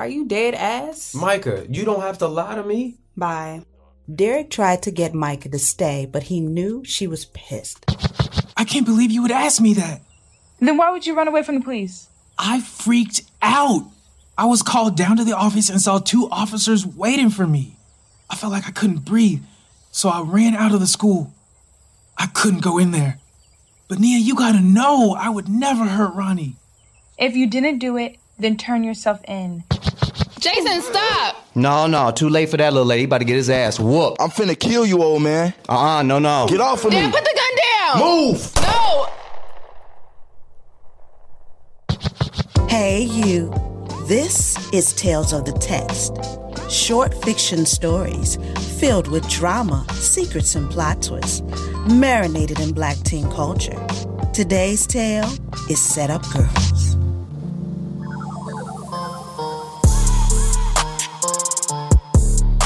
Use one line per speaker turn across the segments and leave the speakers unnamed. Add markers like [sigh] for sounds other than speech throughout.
Are you dead ass?
Micah, you don't have to lie to me.
Bye.
Derek tried to get Micah to stay, but he knew she was pissed.
I can't believe you would ask me that.
Then why would you run away from the police?
I freaked out. I was called down to the office and saw two officers waiting for me. I felt like I couldn't breathe, so I ran out of the school. I couldn't go in there. But Nia, you gotta know, I would never hurt Ronnie.
If you didn't do it, then turn yourself in.
Jason, stop!
No, no, too late for that little lady. He about to get his ass whooped.
I'm finna kill you, old man.
Uh-uh, no, no.
Get off of
Dad,
me.
put the gun down!
Move!
No!
Hey, you. This is Tales of the Text. Short fiction stories filled with drama, secrets, and plot twists, marinated in black teen culture. Today's tale is Set Up Girls.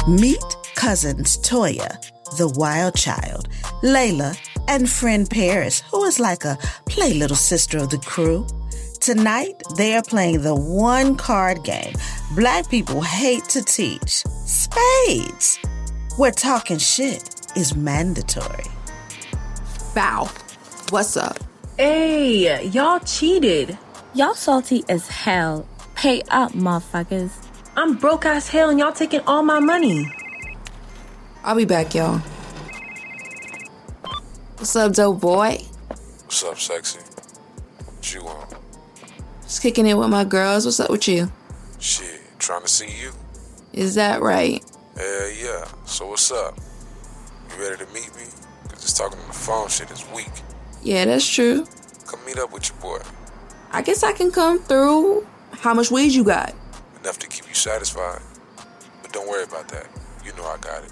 Meet cousins Toya, the wild child, Layla, and friend Paris, who is like a play little sister of the crew. Tonight, they are playing the one card game black people hate to teach spades, where talking shit is mandatory.
Bow. What's up?
Hey, y'all cheated.
Y'all salty as hell. Pay up, motherfuckers.
I'm broke as hell and y'all taking all my money.
I'll be back, y'all. What's up, dope boy?
What's up, sexy? What you want?
Just kicking it with my girls. What's up with you?
Shit, trying to see you?
Is that right?
Hell yeah. So what's up? You ready to meet me? Cause just talking on the phone shit is weak.
Yeah, that's true.
Come meet up with your boy.
I guess I can come through. How much weed you got?
Enough to keep you satisfied. But don't worry about that. You know I got it.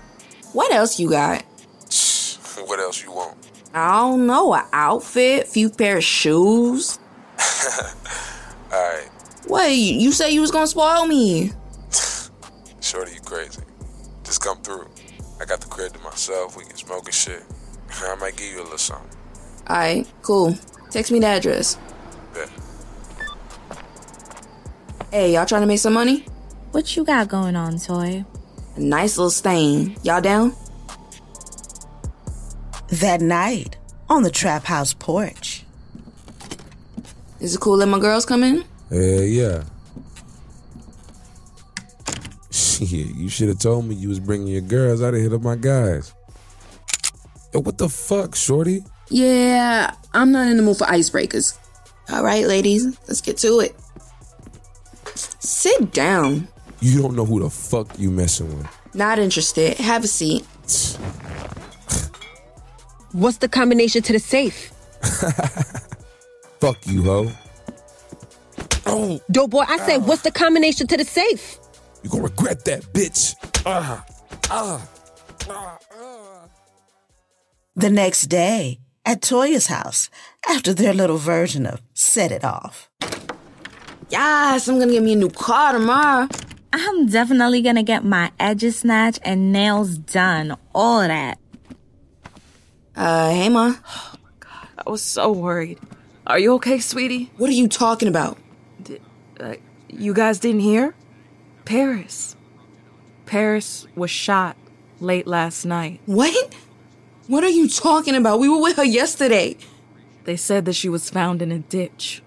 What else you got? [sighs]
what else you want?
I don't know. An outfit, few pair of shoes. [laughs]
Alright,
Wait, you say you was gonna spoil me? [sighs]
shorty, you crazy. Just come through. I got the crib to myself. We can smoke and shit. [laughs] I might give you a little something.
Alright, cool. Text me the address. Hey, y'all trying to make some money?
What you got going on, Toy?
A nice little stain. Y'all down?
That night, on the trap house porch,
Is it cool that my girls come in?
Uh, yeah. [laughs] Shit, you should have told me you was bringing your girls. I'd have hit up my guys. Yo, what the fuck, shorty?
Yeah, I'm not in the mood for icebreakers. All right, ladies, let's get to it. Sit down.
You don't know who the fuck you messing with.
Not interested. Have a seat.
What's the combination to the safe? [laughs]
Fuck you, ho. Oh,
Dope boy, I said, what's the combination to the safe?
you gonna regret that, bitch. Ah, ah, ah, ah.
the next day, at Toya's house, after their little version of Set It Off.
Yes, I'm gonna get me a new car tomorrow.
I'm definitely gonna get my edges snatched and nails done. All of that.
Uh, hey, ma. [gasps]
Oh my god, I was so worried. Are you okay, sweetie?
What are you talking about?
Uh, you guys didn't hear? Paris. Paris was shot late last night.
What? What are you talking about? We were with her yesterday.
They said that she was found in a ditch.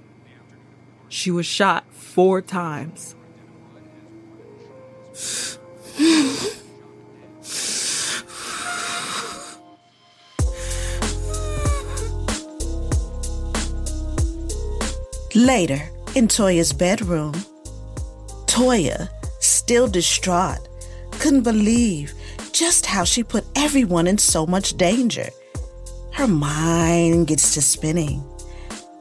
She was shot four times.
Later, in Toya's bedroom, Toya, still distraught, couldn't believe just how she put everyone in so much danger. Her mind gets to spinning,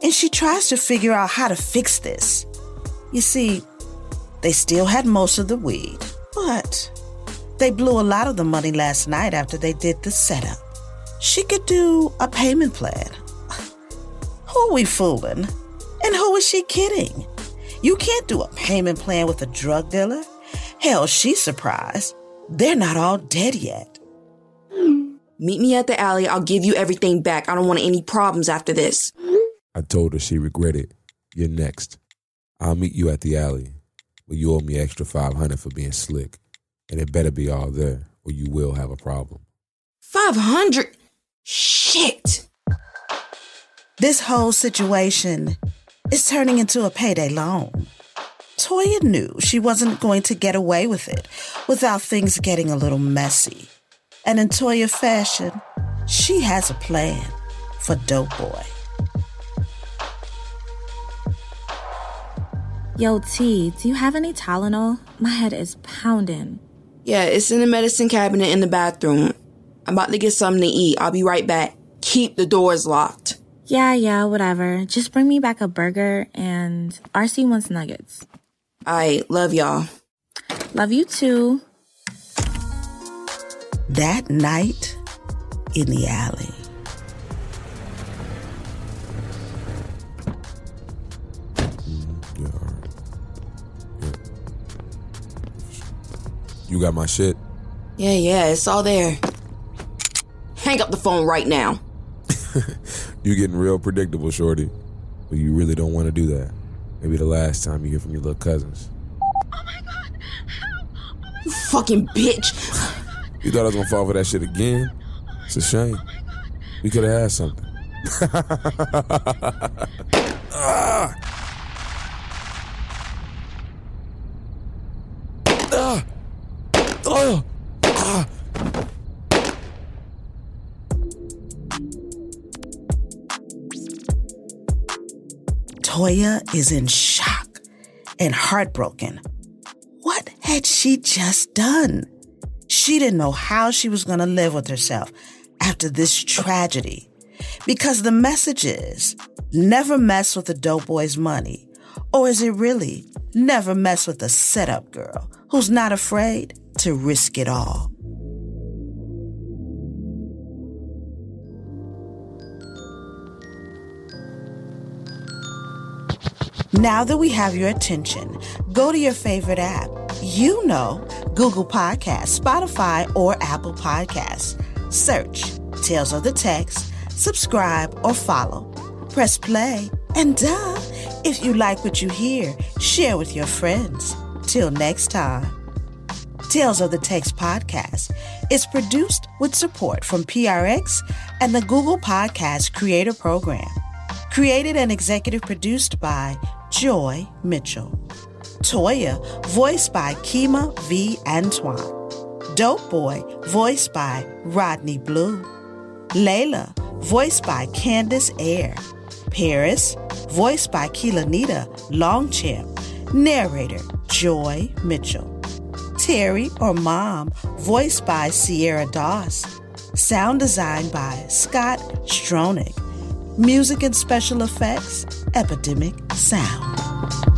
and she tries to figure out how to fix this. You see, they still had most of the weed, but they blew a lot of the money last night after they did the setup. She could do a payment plan. [sighs] Who are we fooling? And who is she kidding? You can't do a payment plan with a drug dealer. Hell, she's surprised. They're not all dead yet.
Meet me at the alley. I'll give you everything back. I don't want any problems after this.
I told her she regretted. You're next. I'll meet you at the alley. but you owe me extra 500 for being slick. And it better be all there, or you will have a problem.
500? Shit.
This whole situation is turning into a payday loan. Toya knew she wasn't going to get away with it without things getting a little messy. And in Toya fashion, she has a plan for Dope Boy.
Yo, T, do you have any Tylenol? My head is pounding.
Yeah, it's in the medicine cabinet in the bathroom. I'm about to get something to eat. I'll be right back. Keep the doors locked.
Yeah, yeah, whatever. Just bring me back a burger and RC wants nuggets.
I love y'all.
Love you too.
That night in the alley.
Yeah. Yeah. You got my shit?
Yeah, yeah, it's all there. Hang up the phone right now. [laughs]
You getting real predictable, shorty. But you really don't want to do that. Maybe the last time you hear from your little cousins. Oh my god! How?
You fucking bitch.
You thought I was gonna fall for that shit again? It's a shame. We could have had something. [laughs] ah! Ah!
Toya is in shock and heartbroken. What had she just done? She didn't know how she was going to live with herself after this tragedy. Because the message is never mess with the dope boy's money. Or is it really never mess with a setup girl who's not afraid to risk it all? Now that we have your attention, go to your favorite app. You know, Google Podcasts, Spotify, or Apple Podcasts. Search Tales of the Text, subscribe, or follow. Press play, and duh, if you like what you hear, share with your friends. Till next time. Tales of the Text podcast is produced with support from PRX and the Google Podcast Creator Program. Created and executive produced by Joy Mitchell. Toya, voiced by Kima V. Antoine. Dope Boy, voiced by Rodney Blue. Layla, voiced by Candace Air. Paris, voiced by Keelanita Longchamp. Narrator, Joy Mitchell. Terry or Mom, voiced by Sierra Doss. Sound design by Scott Stronick. Music and special effects, Epidemic Sound.